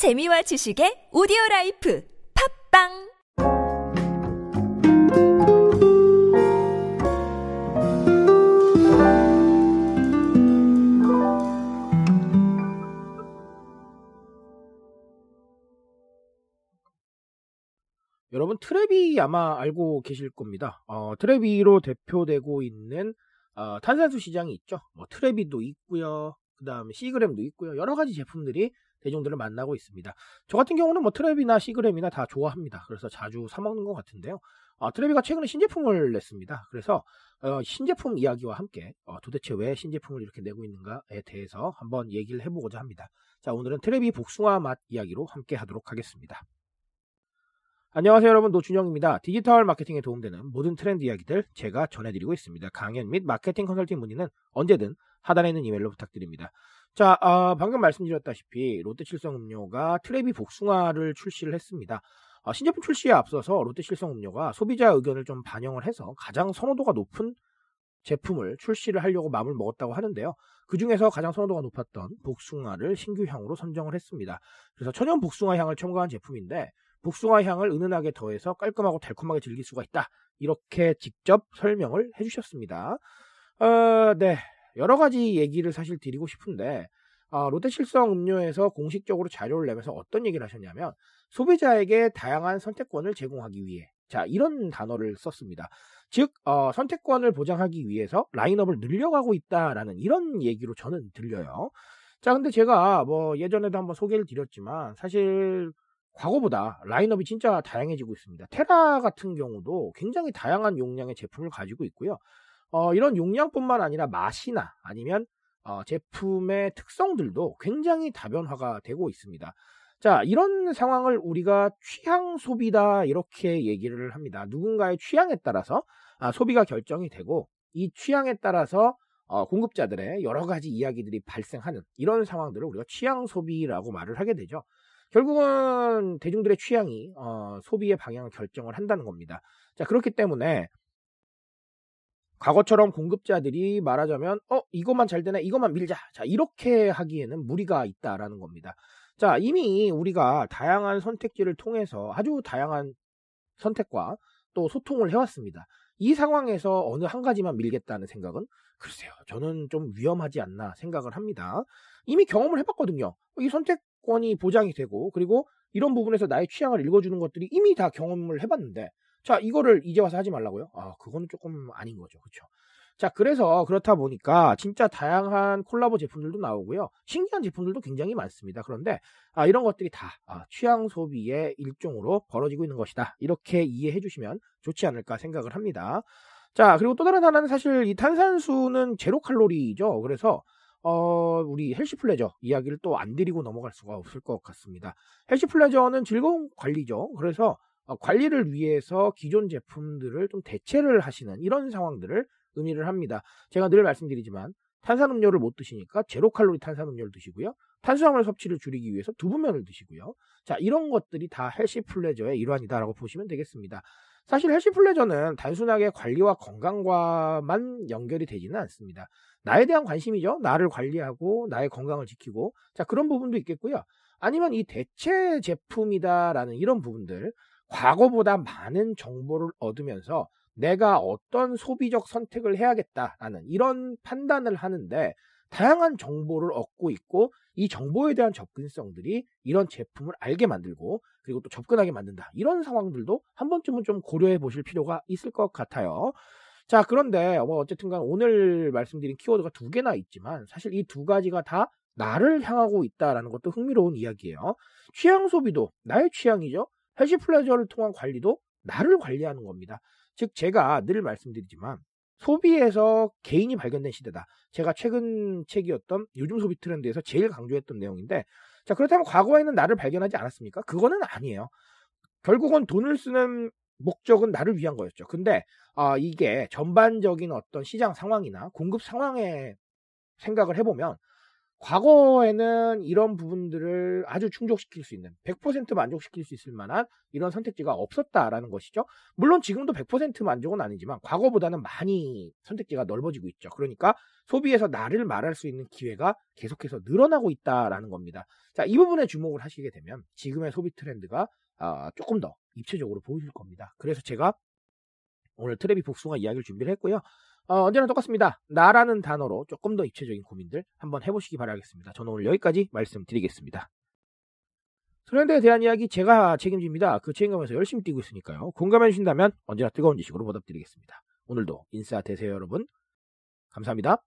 재미와 지식의 오디오 life 팟빵 여러분 트레비 아마 알고 계실 겁니다. 어, 트레비로 대표되고 있는 어, 탄산수 시장이 있죠. 뭐 트레비도 있고요. 그 다음에 시그램도 있고요. 여러 가지 제품들이 대중들을 만나고 있습니다. 저 같은 경우는 뭐 트레비나 시그램이나 다 좋아합니다. 그래서 자주 사 먹는 것 같은데요. 어, 트레비가 최근에 신제품을 냈습니다. 그래서 어, 신제품 이야기와 함께 어, 도대체 왜 신제품을 이렇게 내고 있는가에 대해서 한번 얘기를 해보고자 합니다. 자 오늘은 트레비 복숭아 맛 이야기로 함께 하도록 하겠습니다. 안녕하세요 여러분 노준영입니다. 디지털 마케팅에 도움되는 모든 트렌드 이야기들 제가 전해드리고 있습니다. 강연 및 마케팅 컨설팅 문의는 언제든 하단에 있는 이메일로 부탁드립니다. 자 어, 방금 말씀드렸다시피 롯데칠성음료가 트레비 복숭아를 출시를 했습니다. 어, 신제품 출시에 앞서서 롯데칠성음료가 소비자 의견을 좀 반영을 해서 가장 선호도가 높은 제품을 출시를 하려고 마음을 먹었다고 하는데요. 그 중에서 가장 선호도가 높았던 복숭아를 신규 향으로 선정을 했습니다. 그래서 천연 복숭아 향을 첨가한 제품인데 복숭아 향을 은은하게 더해서 깔끔하고 달콤하게 즐길 수가 있다. 이렇게 직접 설명을 해주셨습니다. 어, 네. 여러 가지 얘기를 사실 드리고 싶은데, 어, 롯데실성 음료에서 공식적으로 자료를 내면서 어떤 얘기를 하셨냐면, 소비자에게 다양한 선택권을 제공하기 위해, 자, 이런 단어를 썼습니다. 즉, 어, 선택권을 보장하기 위해서 라인업을 늘려가고 있다라는 이런 얘기로 저는 들려요. 자, 근데 제가 뭐 예전에도 한번 소개를 드렸지만, 사실 과거보다 라인업이 진짜 다양해지고 있습니다. 테라 같은 경우도 굉장히 다양한 용량의 제품을 가지고 있고요. 어, 이런 용량뿐만 아니라 맛이나 아니면 어, 제품의 특성들도 굉장히 다변화가 되고 있습니다. 자, 이런 상황을 우리가 취향 소비다 이렇게 얘기를 합니다. 누군가의 취향에 따라서 아, 소비가 결정이 되고 이 취향에 따라서 어, 공급자들의 여러 가지 이야기들이 발생하는 이런 상황들을 우리가 취향 소비라고 말을 하게 되죠. 결국은 대중들의 취향이 어, 소비의 방향을 결정을 한다는 겁니다. 자 그렇기 때문에 과거처럼 공급자들이 말하자면 어 이것만 잘 되네 이것만 밀자 자 이렇게 하기에는 무리가 있다라는 겁니다. 자 이미 우리가 다양한 선택지를 통해서 아주 다양한 선택과 또 소통을 해왔습니다. 이 상황에서 어느 한 가지만 밀겠다는 생각은 글쎄요 저는 좀 위험하지 않나 생각을 합니다. 이미 경험을 해봤거든요. 이 선택권이 보장이 되고 그리고 이런 부분에서 나의 취향을 읽어주는 것들이 이미 다 경험을 해봤는데 자 이거를 이제 와서 하지 말라고요? 아 그거는 조금 아닌 거죠, 그렇죠? 자 그래서 그렇다 보니까 진짜 다양한 콜라보 제품들도 나오고요, 신기한 제품들도 굉장히 많습니다. 그런데 아, 이런 것들이 다 아, 취향 소비의 일종으로 벌어지고 있는 것이다. 이렇게 이해해 주시면 좋지 않을까 생각을 합니다. 자 그리고 또 다른 하나는 사실 이 탄산수는 제로 칼로리죠. 그래서 어, 우리 healthy pleasure 이야기를 또 안 드리고 넘어갈 수가 없을 것 같습니다. healthy pleasure는 즐거운 관리죠. 그래서 어, 관리를 위해서 기존 제품들을 좀 대체를 하시는 이런 상황들을 의미를 합니다. 제가 늘 말씀드리지만 탄산음료를 못 드시니까 제로 칼로리 탄산음료를 드시고요. 탄수화물 섭취를 줄이기 위해서 두부면을 드시고요. 자, 이런 것들이 다 healthy pleasure의 일환이다라고 보시면 되겠습니다. 사실 healthy pleasure는 단순하게 관리와 건강과만 연결이 되지는 않습니다. 나에 대한 관심이죠. 나를 관리하고 나의 건강을 지키고 자 그런 부분도 있겠고요. 아니면 이 대체 제품이다라는 이런 부분들 과거보다 많은 정보를 얻으면서 내가 어떤 소비적 선택을 해야겠다라는 이런 판단을 하는데 다양한 정보를 얻고 있고 이 정보에 대한 접근성들이 이런 제품을 알게 만들고 그리고 또 접근하게 만든다. 이런 상황들도 한 번쯤은 좀 고려해 보실 필요가 있을 것 같아요. 자, 그런데 뭐 어쨌든 간 오늘 말씀드린 키워드가 두 개나 있지만 사실 이 두 가지가 다 나를 향하고 있다라는 것도 흥미로운 이야기예요. 취향 소비도 나의 취향이죠. 헬시 플레저를 통한 관리도 나를 관리하는 겁니다. 즉 제가 늘 말씀드리지만 소비에서 개인이 발견된 시대다. 제가 최근 책이었던 요즘 소비 트렌드에서 제일 강조했던 내용인데 자 그렇다면 과거에는 나를 발견하지 않았습니까? 그거는 아니에요. 결국은 돈을 쓰는 목적은 나를 위한 거였죠. 근데 아, 이게 전반적인 어떤 시장 상황이나 공급 상황에 생각을 해보면 과거에는 이런 부분들을 아주 충족시킬 수 있는 100% 만족시킬 수 있을 만한 이런 선택지가 없었다라는 것이죠. 물론 지금도 100% 만족은 아니지만 과거보다는 많이 선택지가 넓어지고 있죠. 그러니까 소비에서 나를 말할 수 있는 기회가 계속해서 늘어나고 있다라는 겁니다. 자, 이 부분에 주목을 하시게 되면 지금의 소비 트렌드가 아, 조금 더 입체적으로 보이실 겁니다. 그래서 제가 오늘 트레비 복숭아 이야기를 준비를 했고요. 어, 언제나 똑같습니다. 나라는 단어로 조금 더 입체적인 고민들 한번 해보시기 바라겠습니다. 저는 오늘 여기까지 말씀드리겠습니다. 트렌드에 대한 이야기 제가 책임집니다. 그 책임감에서 열심히 뛰고 있으니까요. 공감해 주신다면 언제나 뜨거운 지식으로 보답드리겠습니다. 오늘도 인싸 되세요 여러분. 감사합니다.